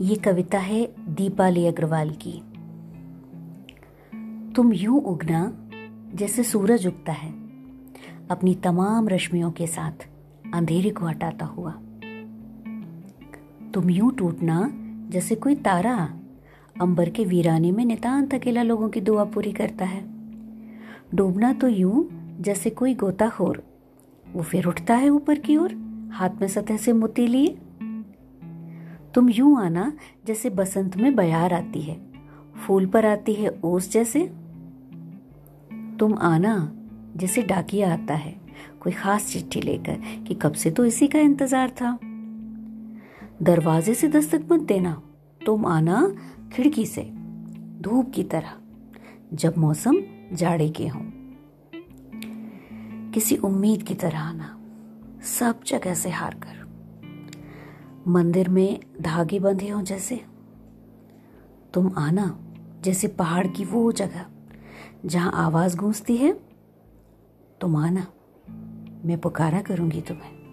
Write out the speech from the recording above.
ये कविता है दीपाली अग्रवाल की। तुम यूँ उगना जैसे सूरज उगता है। अपनी तमाम रश्मियों के साथ अंधेरे को हटाता हुआ। तुम यूँ टूटना जैसे कोई तारा अंबर के वीराने में नितांत अकेला लोगों की दुआ पूरी करता है। डूबना तो यूँ जैसे कोई गोताखोर, वो फिर उठता है ऊपर की ओर, हाथ में सतह से मोती लिए। तुम यूँ आना जैसे बसंत में बयार आती है। फूल पर आती है ओस जैसे। तुम आना जैसे डाकिया आता है। कोई खास चिट्ठी लेकर कि कब से तो इसी का इंतज़ार था। दरवाजे से दस्तक मत देना। तुम आना खिड़की से, धूप की तरह, जब मौसम जाड़े के हों। किसी उम्मीद की तरह आना। सब जगह से हार कर। मंदिर में धागे बंधे हों जैसे। तुम आना, जैसे पहाड़ की वो जगह, जहाँ आवाज़ गूंजती है, तुम आना। मैं पुकारा करूँगी तुम्हें।